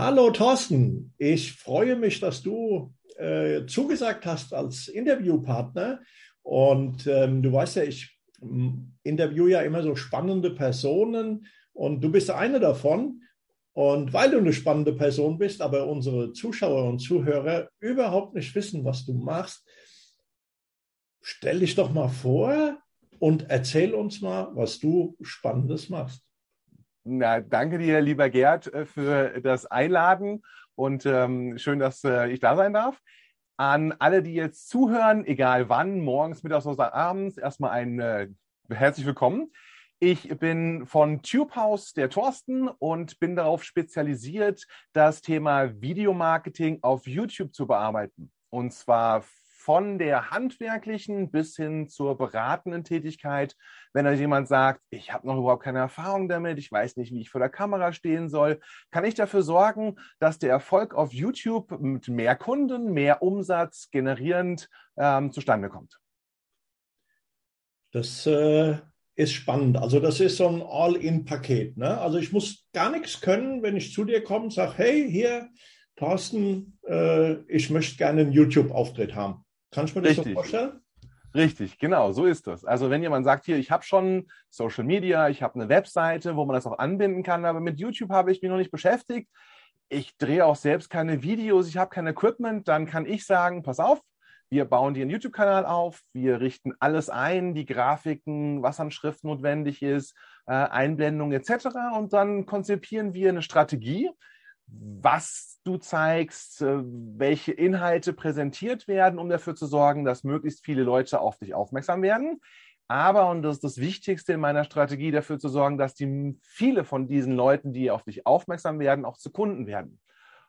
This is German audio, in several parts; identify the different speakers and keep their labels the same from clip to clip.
Speaker 1: Hallo Thorsten, ich freue mich, dass du äh, zugesagt hast als Interviewpartner. Und ähm, du weißt ja, ich interviewe ja immer so spannende Personen und du bist eine davon. Und weil du eine spannende Person bist, aber unsere Zuschauer und Zuhörer überhaupt nicht wissen, was du machst, stell dich doch mal vor und erzähl uns mal, was du Spannendes machst.
Speaker 2: Na, danke dir, lieber Gerd, äh, für das Einladen und ähm, schön, dass äh, ich da sein darf. An alle, die jetzt zuhören, egal wann, morgens, mittags oder abends, erstmal ein äh, herzlich willkommen. Ich bin von TubeHouse der Thorsten und bin darauf spezialisiert, das Thema Videomarketing auf YouTube zu bearbeiten. Und zwar von der handwerklichen bis hin zur beratenden Tätigkeit. Wenn da jemand sagt, ich habe noch überhaupt keine Erfahrung damit, ich weiß nicht, wie ich vor der Kamera stehen soll, kann ich dafür sorgen, dass der Erfolg auf YouTube mit mehr Kunden, mehr Umsatz generierend ähm, zustande kommt.
Speaker 1: Das äh, ist spannend. Also das ist so ein All-in-Paket. Ne? Also ich muss gar nichts können, wenn ich zu dir komme und sage, hey, hier, Thorsten, äh, ich möchte gerne einen YouTube-Auftritt haben. Kannst du mir das Richtig. so vorstellen?
Speaker 2: Richtig, genau, so ist das. Also wenn jemand sagt, hier, ich habe schon Social Media, ich habe eine Webseite, wo man das auch anbinden kann, aber mit YouTube habe ich mich noch nicht beschäftigt. Ich drehe auch selbst keine Videos, ich habe kein Equipment, dann kann ich sagen, pass auf, wir bauen dir einen YouTube-Kanal auf, wir richten alles ein, die Grafiken, was an Schrift notwendig ist, äh, Einblendungen etc. Und dann konzipieren wir eine Strategie, was du zeigst, äh, welche Inhalte präsentiert werden, um dafür zu sorgen, dass möglichst viele Leute auf dich aufmerksam werden. Aber, und das ist das Wichtigste in meiner Strategie, dafür zu sorgen, dass die viele von diesen Leuten, die auf dich aufmerksam werden, auch zu Kunden werden.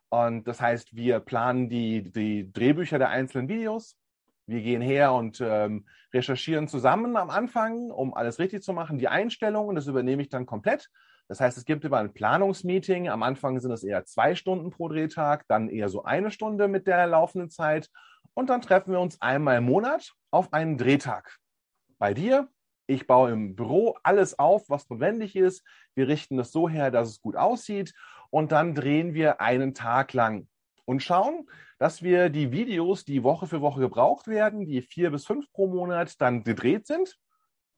Speaker 2: Und das heißt, wir planen die, die Drehbücher der einzelnen Videos. Wir gehen her und ähm, recherchieren zusammen am Anfang, um alles richtig zu machen. Die Einstellungen, das übernehme ich dann komplett. Das heißt, es gibt immer ein Planungsmeeting. Am Anfang sind es eher zwei Stunden pro Drehtag, dann eher so eine Stunde mit der laufenden Zeit. Und dann treffen wir uns einmal im Monat auf einen Drehtag. Bei dir, ich baue im Büro alles auf, was notwendig ist. Wir richten das so her, dass es gut aussieht. Und dann drehen wir einen Tag lang und schauen, dass wir die Videos, die Woche für Woche gebraucht werden, die vier bis fünf pro Monat dann gedreht sind.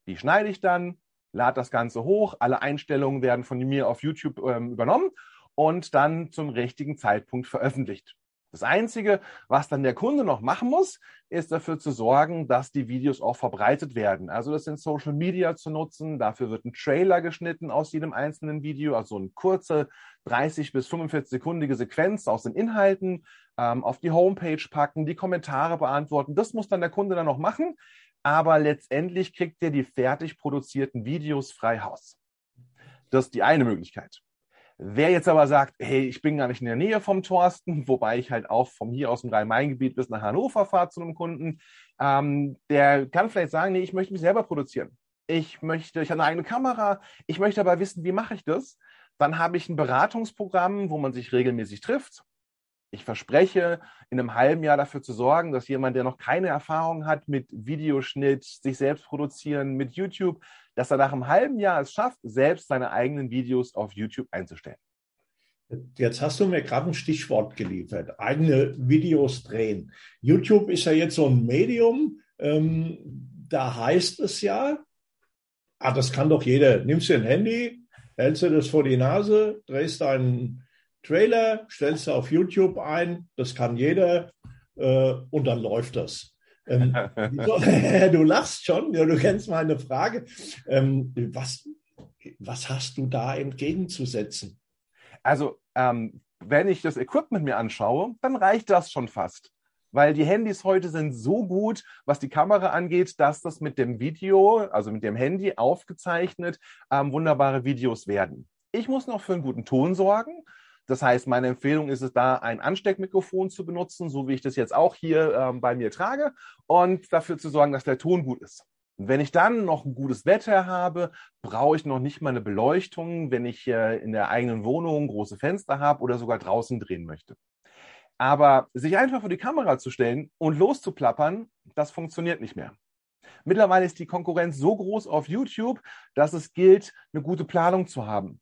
Speaker 2: Die schneide ich dann, lade das Ganze hoch. Alle Einstellungen werden von mir auf YouTube ähm, übernommen und dann zum richtigen Zeitpunkt veröffentlicht. Das Einzige, was dann der Kunde noch machen muss, ist dafür zu sorgen, dass die Videos auch verbreitet werden. Also das in Social Media zu nutzen. Dafür wird ein Trailer geschnitten aus jedem einzelnen Video, also eine kurze 30 bis 45-sekundige Sequenz aus den Inhalten, ähm, auf die Homepage packen, die Kommentare beantworten. Das muss dann der Kunde dann noch machen aber letztendlich kriegt er die fertig produzierten Videos frei Haus. Das ist die eine Möglichkeit. Wer jetzt aber sagt, hey, ich bin gar nicht in der Nähe vom Thorsten, wobei ich halt auch von hier aus dem Rhein-Main-Gebiet bis nach Hannover fahre zu einem Kunden, ähm, der kann vielleicht sagen, nee, ich möchte mich selber produzieren. Ich möchte, ich habe eine eigene Kamera, ich möchte aber wissen, wie mache ich das? Dann habe ich ein Beratungsprogramm, wo man sich regelmäßig trifft ich verspreche, in einem halben Jahr dafür zu sorgen, dass jemand, der noch keine Erfahrung hat mit Videoschnitt, sich selbst produzieren, mit YouTube, dass er nach einem halben Jahr es schafft, selbst seine eigenen Videos auf YouTube einzustellen.
Speaker 1: Jetzt hast du mir gerade ein Stichwort geliefert, eigene Videos drehen. YouTube ist ja jetzt so ein Medium, ähm, da heißt es ja, ah, das kann doch jeder, nimmst du ein Handy, hältst du das vor die Nase, drehst deinen Trailer, stellst du auf YouTube ein, das kann jeder äh, und dann läuft das. Ähm, du lachst schon, ja, du kennst meine Frage. Ähm, was, was hast du da entgegenzusetzen?
Speaker 2: Also, ähm, wenn ich das Equipment mir anschaue, dann reicht das schon fast. Weil die Handys heute sind so gut, was die Kamera angeht, dass das mit dem Video, also mit dem Handy aufgezeichnet, ähm, wunderbare Videos werden. Ich muss noch für einen guten Ton sorgen. Das heißt, meine Empfehlung ist es da, ein Ansteckmikrofon zu benutzen, so wie ich das jetzt auch hier ähm, bei mir trage, und dafür zu sorgen, dass der Ton gut ist. Wenn ich dann noch ein gutes Wetter habe, brauche ich noch nicht mal eine Beleuchtung, wenn ich äh, in der eigenen Wohnung große Fenster habe oder sogar draußen drehen möchte. Aber sich einfach vor die Kamera zu stellen und loszuplappern, das funktioniert nicht mehr. Mittlerweile ist die Konkurrenz so groß auf YouTube, dass es gilt, eine gute Planung zu haben.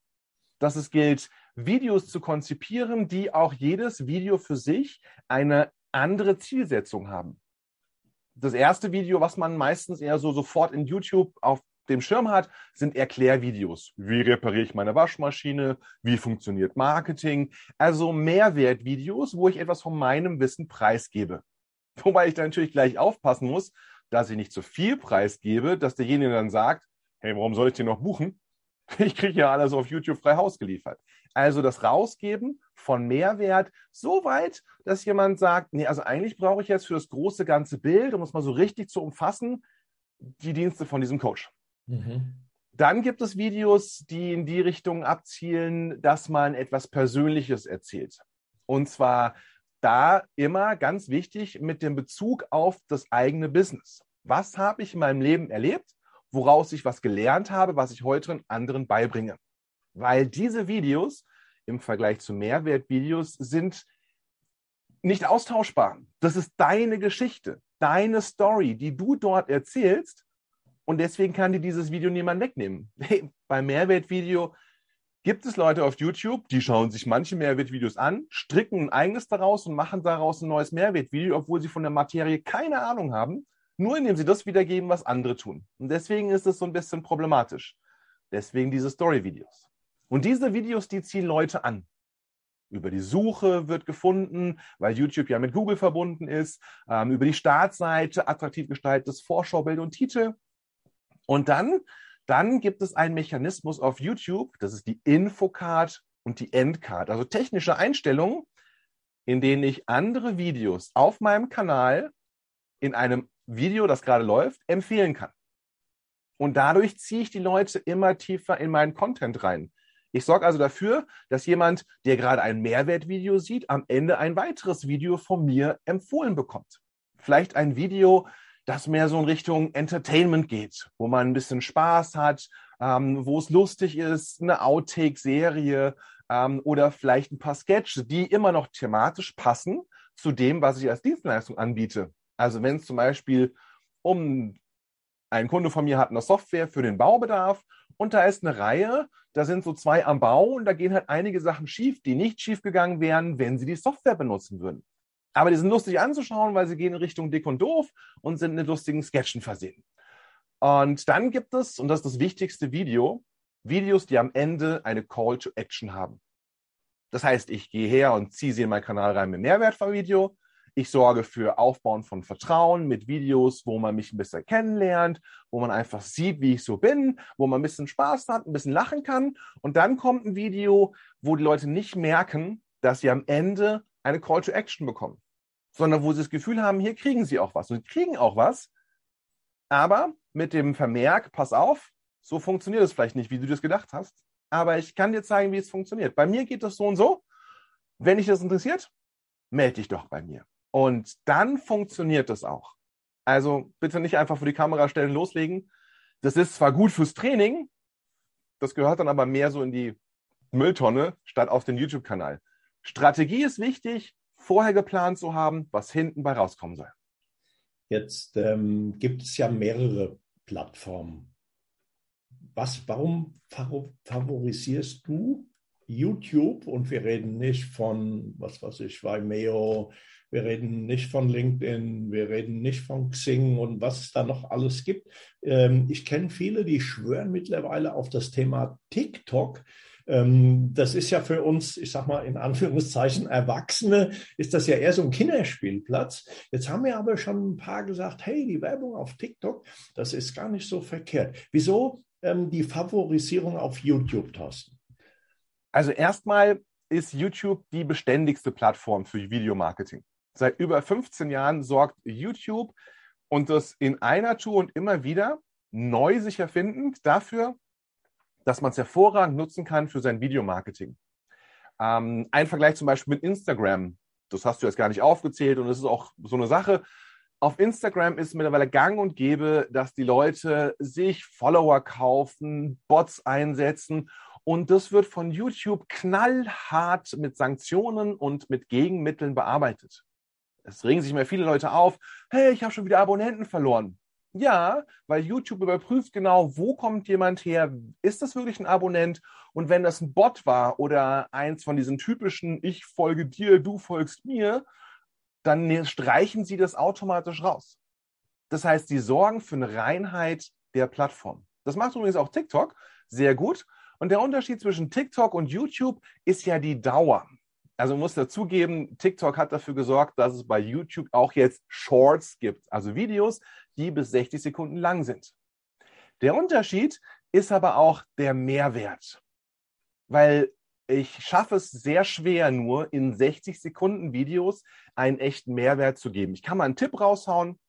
Speaker 2: Dass es gilt, Videos zu konzipieren, die auch jedes Video für sich eine andere Zielsetzung haben. Das erste Video, was man meistens eher so sofort in YouTube auf dem Schirm hat, sind Erklärvideos. Wie repariere ich meine Waschmaschine? Wie funktioniert Marketing? Also Mehrwertvideos, wo ich etwas von meinem Wissen preisgebe. Wobei ich da natürlich gleich aufpassen muss, dass ich nicht zu viel preisgebe, dass derjenige dann sagt, hey, warum soll ich den noch buchen? Ich kriege ja alles auf YouTube frei Haus geliefert. Also das Rausgeben von Mehrwert so weit, dass jemand sagt, nee, also eigentlich brauche ich jetzt für das große ganze Bild, um es mal so richtig zu umfassen, die Dienste von diesem Coach. Mhm. Dann gibt es Videos, die in die Richtung abzielen, dass man etwas Persönliches erzählt. Und zwar da immer ganz wichtig mit dem Bezug auf das eigene Business. Was habe ich in meinem Leben erlebt, woraus ich was gelernt habe, was ich heute anderen beibringe? Weil diese Videos im Vergleich zu Mehrwertvideos sind nicht austauschbar. Das ist deine Geschichte, deine Story, die du dort erzählst und deswegen kann dir dieses Video niemand wegnehmen. Hey, beim Mehrwertvideo gibt es Leute auf YouTube, die schauen sich manche Mehrwertvideos an, stricken ein eigenes daraus und machen daraus ein neues Mehrwertvideo, obwohl sie von der Materie keine Ahnung haben, nur indem sie das wiedergeben, was andere tun. Und deswegen ist es so ein bisschen problematisch. Deswegen diese Story-Videos. Und diese Videos, die ziehen Leute an. Über die Suche wird gefunden, weil YouTube ja mit Google verbunden ist, ähm, über die Startseite, attraktiv gestaltetes Vorschaubild und Titel. Und dann, dann gibt es einen Mechanismus auf YouTube, das ist die Infocard und die Endcard, also technische Einstellungen, in denen ich andere Videos auf meinem Kanal in einem Video, das gerade läuft, empfehlen kann. Und dadurch ziehe ich die Leute immer tiefer in meinen Content rein. Ich sorge also dafür, dass jemand, der gerade ein Mehrwertvideo sieht, am Ende ein weiteres Video von mir empfohlen bekommt. Vielleicht ein Video, das mehr so in Richtung Entertainment geht, wo man ein bisschen Spaß hat, ähm, wo es lustig ist, eine Outtake-Serie ähm, oder vielleicht ein paar Sketches, die immer noch thematisch passen zu dem, was ich als Dienstleistung anbiete. Also wenn es zum Beispiel um ein Kunde von mir hat eine Software für den Baubedarf und da ist eine Reihe, da sind so zwei am Bau und da gehen halt einige Sachen schief, die nicht schief gegangen wären, wenn sie die Software benutzen würden. Aber die sind lustig anzuschauen, weil sie gehen in Richtung dick und doof und sind mit lustigen Sketchen versehen. Und dann gibt es, und das ist das wichtigste Video, Videos, die am Ende eine Call to Action haben. Das heißt, ich gehe her und ziehe sie in meinen Kanal rein mit Mehrwert vom Video. Ich sorge für Aufbauen von Vertrauen mit Videos, wo man mich ein bisschen kennenlernt, wo man einfach sieht, wie ich so bin, wo man ein bisschen Spaß hat, ein bisschen lachen kann. Und dann kommt ein Video, wo die Leute nicht merken, dass sie am Ende eine Call to Action bekommen, sondern wo sie das Gefühl haben, hier kriegen sie auch was. Und sie kriegen auch was, aber mit dem Vermerk, pass auf, so funktioniert es vielleicht nicht, wie du das gedacht hast, aber ich kann dir zeigen, wie es funktioniert. Bei mir geht das so und so. Wenn dich das interessiert, melde dich doch bei mir. Und dann funktioniert das auch. Also bitte nicht einfach vor die Kamera stellen, loslegen. Das ist zwar gut fürs Training, das gehört dann aber mehr so in die Mülltonne statt auf den YouTube-Kanal. Strategie ist wichtig, vorher geplant zu haben, was hinten bei rauskommen soll.
Speaker 1: Jetzt ähm, gibt es ja mehrere Plattformen. Was, warum favorisierst du YouTube? Und wir reden nicht von, was weiß ich, Vimeo, wir reden nicht von LinkedIn, wir reden nicht von Xing und was es da noch alles gibt. Ähm, ich kenne viele, die schwören mittlerweile auf das Thema TikTok ähm, das ist ja für uns, ich sag mal in Anführungszeichen Erwachsene, ist das ja eher so ein Kinderspielplatz. Jetzt haben wir aber schon ein paar gesagt, hey, die Werbung auf TikTok, das ist gar nicht so verkehrt. Wieso ähm, die Favorisierung auf YouTube, Thorsten?
Speaker 2: Also erstmal ist YouTube die beständigste Plattform für Videomarketing. Seit über 15 Jahren sorgt YouTube und das in einer Tour und immer wieder neu sich erfindend dafür, dass man es hervorragend nutzen kann für sein Videomarketing. Ähm, ein Vergleich zum Beispiel mit Instagram. Das hast du jetzt gar nicht aufgezählt und das ist auch so eine Sache. Auf Instagram ist mittlerweile gang und gäbe, dass die Leute sich Follower kaufen, Bots einsetzen und das wird von YouTube knallhart mit Sanktionen und mit Gegenmitteln bearbeitet. Es regen sich immer viele Leute auf, hey, ich habe schon wieder Abonnenten verloren. Ja, weil YouTube überprüft genau, wo kommt jemand her, ist das wirklich ein Abonnent? Und wenn das ein Bot war oder eins von diesen typischen Ich folge dir, du folgst mir, dann ne, streichen sie das automatisch raus. Das heißt, sie sorgen für eine Reinheit der Plattform. Das macht übrigens auch TikTok sehr gut. Und der Unterschied zwischen TikTok und YouTube ist ja die Dauer. Also muss dazugeben, TikTok hat dafür gesorgt, dass es bei YouTube auch jetzt Shorts gibt, also Videos, die bis 60 Sekunden lang sind. Der Unterschied ist aber auch der Mehrwert, weil ich schaffe es sehr schwer, nur in 60 Sekunden Videos einen echten Mehrwert zu geben. Ich kann mal einen Tipp raushauen,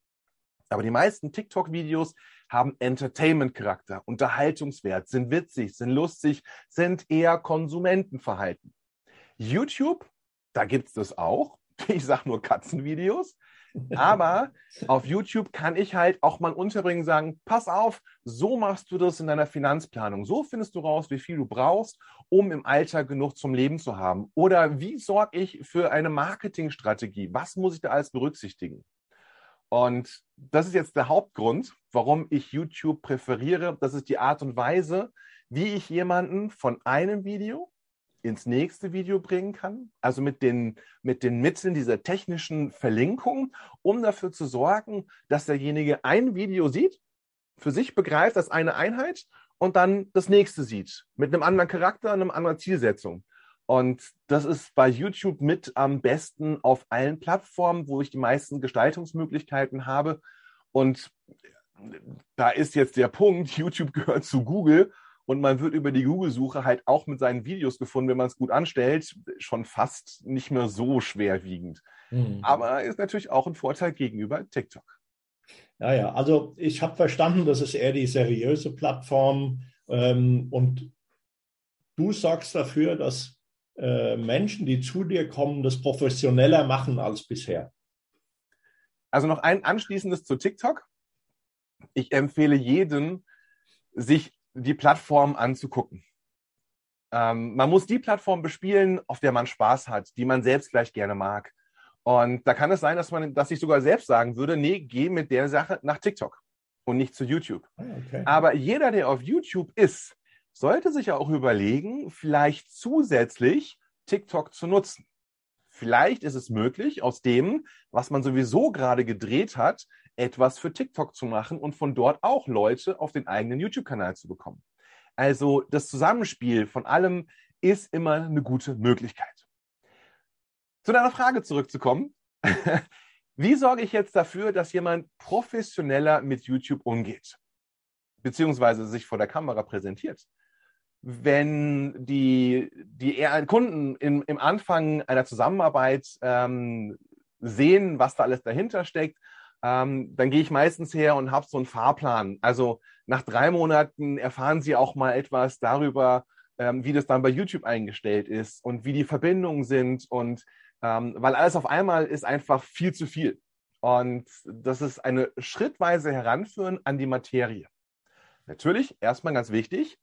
Speaker 2: aber die meisten TikTok-Videos haben Entertainment-Charakter, Unterhaltungswert, sind witzig, sind lustig, sind eher Konsumentenverhalten. YouTube, da gibt es das auch. Ich sage nur Katzenvideos. Aber auf YouTube kann ich halt auch mal unterbringen, sagen, pass auf, so machst du das in deiner Finanzplanung. So findest du raus, wie viel du brauchst, um im Alter genug zum Leben zu haben. Oder wie sorge ich für eine Marketingstrategie? Was muss ich da alles berücksichtigen? Und das ist jetzt der Hauptgrund, warum ich YouTube präferiere. Das ist die Art und Weise, wie ich jemanden von einem Video ins nächste Video bringen kann, also mit den, mit den Mitteln dieser technischen Verlinkung, um dafür zu sorgen, dass derjenige ein Video sieht, für sich begreift als eine Einheit und dann das nächste sieht, mit einem anderen Charakter, einer anderen Zielsetzung. Und das ist bei YouTube mit am besten auf allen Plattformen, wo ich die meisten Gestaltungsmöglichkeiten habe. Und da ist jetzt der Punkt, YouTube gehört zu Google und man wird über die Google-Suche halt auch mit seinen Videos gefunden, wenn man es gut anstellt, schon fast nicht mehr so schwerwiegend. Mhm. Aber ist natürlich auch ein Vorteil gegenüber TikTok.
Speaker 1: Ja, ja, also ich habe verstanden, das ist eher die seriöse Plattform ähm, und du sorgst dafür, dass äh, Menschen, die zu dir kommen, das professioneller machen als bisher.
Speaker 2: Also noch ein anschließendes zu TikTok. Ich empfehle jedem, sich die Plattform anzugucken. Ähm, man muss die Plattform bespielen, auf der man Spaß hat, die man selbst gleich gerne mag. Und da kann es sein, dass man, dass ich sogar selbst sagen würde, nee, geh mit der Sache nach TikTok und nicht zu YouTube. Ah, okay. Aber jeder, der auf YouTube ist, sollte sich auch überlegen, vielleicht zusätzlich TikTok zu nutzen. Vielleicht ist es möglich, aus dem, was man sowieso gerade gedreht hat, etwas für TikTok zu machen und von dort auch Leute auf den eigenen YouTube-Kanal zu bekommen. Also das Zusammenspiel von allem ist immer eine gute Möglichkeit. Zu deiner Frage zurückzukommen. Wie sorge ich jetzt dafür, dass jemand professioneller mit YouTube umgeht? Beziehungsweise sich vor der Kamera präsentiert? Wenn die, die Kunden im, im Anfang einer Zusammenarbeit ähm, sehen, was da alles dahinter steckt ähm, dann gehe ich meistens her und habe so einen Fahrplan. Also nach drei Monaten erfahren Sie auch mal etwas darüber, ähm, wie das dann bei YouTube eingestellt ist und wie die Verbindungen sind. Und ähm, weil alles auf einmal ist einfach viel zu viel. Und das ist eine schrittweise Heranführen an die Materie. Natürlich, erstmal ganz wichtig,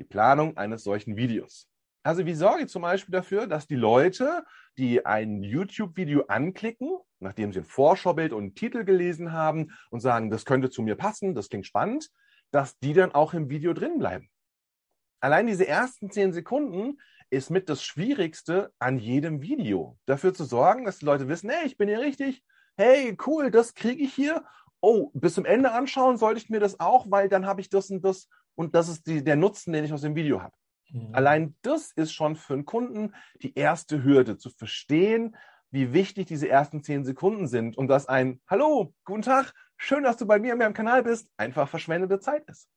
Speaker 2: die Planung eines solchen Videos. Also wie sorge ich zum Beispiel dafür, dass die Leute, die ein YouTube-Video anklicken, nachdem sie ein Vorschaubild und einen Titel gelesen haben und sagen, das könnte zu mir passen, das klingt spannend, dass die dann auch im Video drin bleiben. Allein diese ersten zehn Sekunden ist mit das Schwierigste an jedem Video. Dafür zu sorgen, dass die Leute wissen, hey, ich bin hier richtig, hey, cool, das kriege ich hier. Oh, bis zum Ende anschauen sollte ich mir das auch, weil dann habe ich das und das und das ist die, der Nutzen, den ich aus dem Video habe. Mhm. Allein das ist schon für einen Kunden die erste Hürde, zu verstehen, wie wichtig diese ersten zehn Sekunden sind und dass ein Hallo, guten Tag, schön, dass du bei mir in meinem Kanal bist, einfach verschwendete Zeit ist.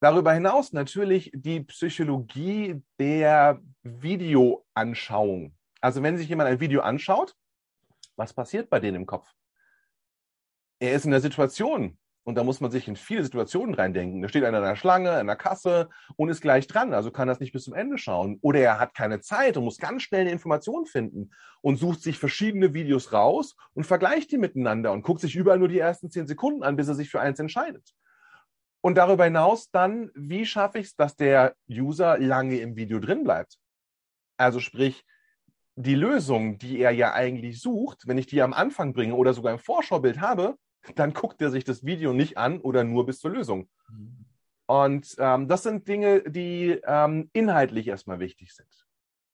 Speaker 2: Darüber hinaus natürlich die Psychologie der Videoanschauung. Also wenn sich jemand ein Video anschaut, was passiert bei denen im Kopf? Er ist in der Situation, und da muss man sich in viele Situationen reindenken. Da steht einer in der Schlange, in der Kasse und ist gleich dran, also kann das nicht bis zum Ende schauen. Oder er hat keine Zeit und muss ganz schnell eine Information finden und sucht sich verschiedene Videos raus und vergleicht die miteinander und guckt sich überall nur die ersten zehn Sekunden an, bis er sich für eins entscheidet. Und darüber hinaus dann, wie schaffe ich es, dass der User lange im Video drin bleibt? Also sprich, die Lösung, die er ja eigentlich sucht, wenn ich die am Anfang bringe oder sogar im Vorschaubild habe, dann guckt er sich das Video nicht an oder nur bis zur Lösung. Mhm. Und ähm, das sind Dinge, die ähm, inhaltlich erstmal wichtig sind.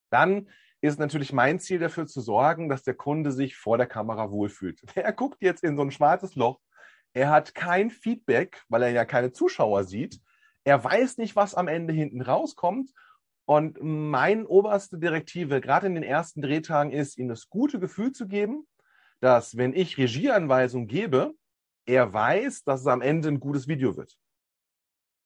Speaker 2: Dann ist natürlich mein Ziel dafür zu sorgen, dass der Kunde sich vor der Kamera wohlfühlt. Er guckt jetzt in so ein schwarzes Loch. Er hat kein Feedback, weil er ja keine Zuschauer sieht. Er weiß nicht, was am Ende hinten rauskommt. Und mein oberste Direktive, gerade in den ersten Drehtagen, ist, ihm das gute Gefühl zu geben, dass wenn ich Regieanweisungen gebe, er weiß, dass es am Ende ein gutes Video wird.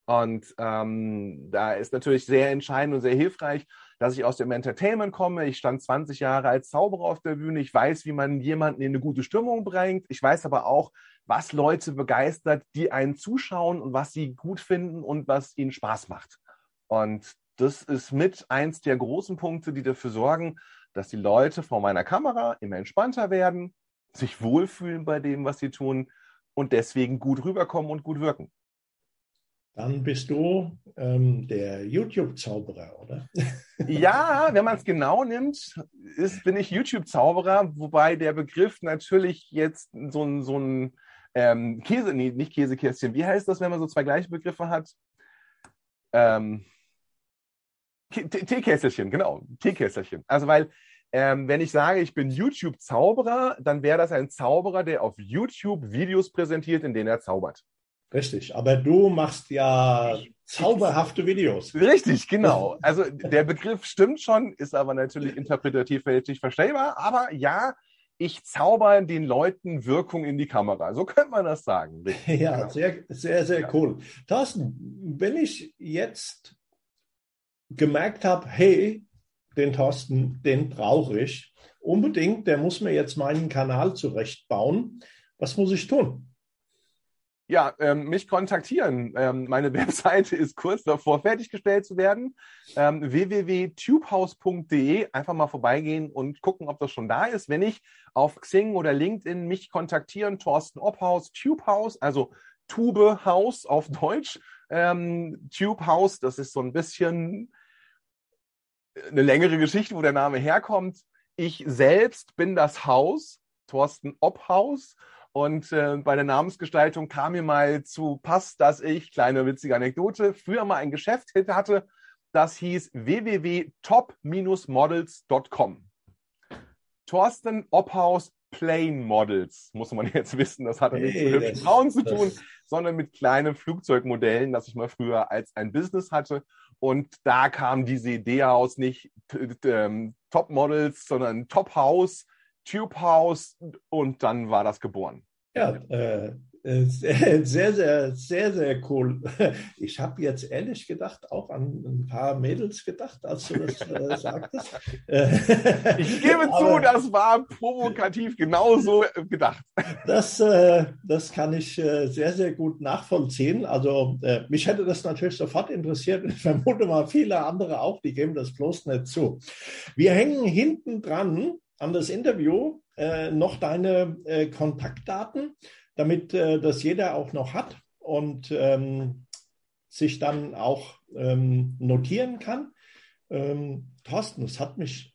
Speaker 2: Und ähm, da ist natürlich sehr entscheidend und sehr hilfreich, dass ich aus dem Entertainment komme. Ich stand 20 Jahre als Zauberer auf der Bühne. Ich weiß, wie man jemanden in eine gute Stimmung bringt. Ich weiß aber auch, was Leute begeistert, die einen zuschauen und was sie gut finden und was ihnen Spaß macht. Und das ist mit eins der großen Punkte, die dafür sorgen, dass die Leute vor meiner Kamera immer entspannter werden, sich wohlfühlen bei dem, was sie tun und deswegen gut rüberkommen und gut wirken.
Speaker 1: Dann bist du ähm, der YouTube-Zauberer, oder?
Speaker 2: ja, wenn man es genau nimmt, ist, bin ich YouTube-Zauberer, wobei der Begriff natürlich jetzt so ein, so ein ähm, Käse, nee, nicht Käsekästchen. Wie heißt das, wenn man so zwei gleiche Begriffe hat? Ähm, Teekässelchen, genau, Teekässelchen. Also weil, ähm, wenn ich sage, ich bin YouTube-Zauberer, dann wäre das ein Zauberer, der auf YouTube Videos präsentiert, in denen er zaubert.
Speaker 1: Richtig, aber du machst ja zauberhafte Videos.
Speaker 2: Richtig, genau. Also der Begriff stimmt schon, ist aber natürlich interpretativ fälschlich verstellbar. Aber ja, ich zauber den Leuten Wirkung in die Kamera. So könnte man das sagen.
Speaker 1: Richtig, ja, genau. sehr, sehr, sehr ja. cool. Thorsten, wenn ich jetzt gemerkt habe, hey, den Thorsten, den brauche ich unbedingt, der muss mir jetzt meinen Kanal zurechtbauen. Was muss ich tun?
Speaker 2: ja, ähm, mich kontaktieren. Ähm, meine Webseite ist kurz davor, fertiggestellt zu werden. Ähm, www.tubehouse.de. Einfach mal vorbeigehen und gucken, ob das schon da ist. Wenn nicht, auf Xing oder LinkedIn mich kontaktieren. Thorsten Obhaus, Tubehouse, also Tube House auf Deutsch. Ähm, Tubehouse, das ist so ein bisschen eine längere Geschichte, wo der Name herkommt. Ich selbst bin das Haus, Thorsten Obhaus. Und äh, bei der Namensgestaltung kam mir mal zu Pass, dass ich, kleine witzige Anekdote, früher mal ein Geschäft hatte, das hieß www.top-models.com. Thorsten Obhaus Plane Models, muss man jetzt wissen. Das hatte nichts mit hübschen Frauen zu tun, sondern mit kleinen Flugzeugmodellen, das ich mal früher als ein Business hatte. Und da kam diese Idee aus, nicht ähm, Top Models, sondern Top House Tube House und dann war das geboren.
Speaker 1: Ja, äh, sehr, sehr, sehr, sehr cool. Ich habe jetzt ehrlich gedacht auch an ein paar Mädels gedacht, als du das äh, sagtest.
Speaker 2: Ich gebe zu, das war provokativ genauso gedacht.
Speaker 1: Das, äh, das kann ich äh, sehr, sehr gut nachvollziehen. Also äh, mich hätte das natürlich sofort interessiert. Ich vermute mal viele andere auch, die geben das bloß nicht zu. Wir hängen hinten dran an das Interview äh, noch deine äh, Kontaktdaten, damit äh, das jeder auch noch hat und ähm, sich dann auch ähm, notieren kann. Ähm, Thorsten, es hat mich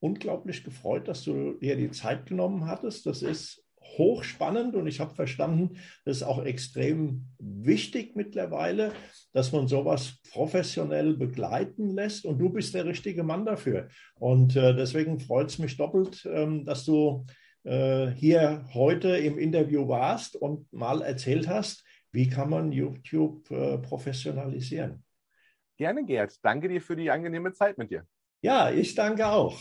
Speaker 1: unglaublich gefreut, dass du dir die Zeit genommen hattest. Das ist hochspannend und ich habe verstanden, das ist auch extrem wichtig mittlerweile, dass man sowas professionell begleiten lässt und du bist der richtige Mann dafür. Und äh, deswegen freut es mich doppelt, ähm, dass du hier heute im Interview warst und mal erzählt hast, wie kann man YouTube äh, professionalisieren.
Speaker 2: Gerne, Gerd. Danke dir für die angenehme Zeit mit dir.
Speaker 1: Ja, ich danke auch.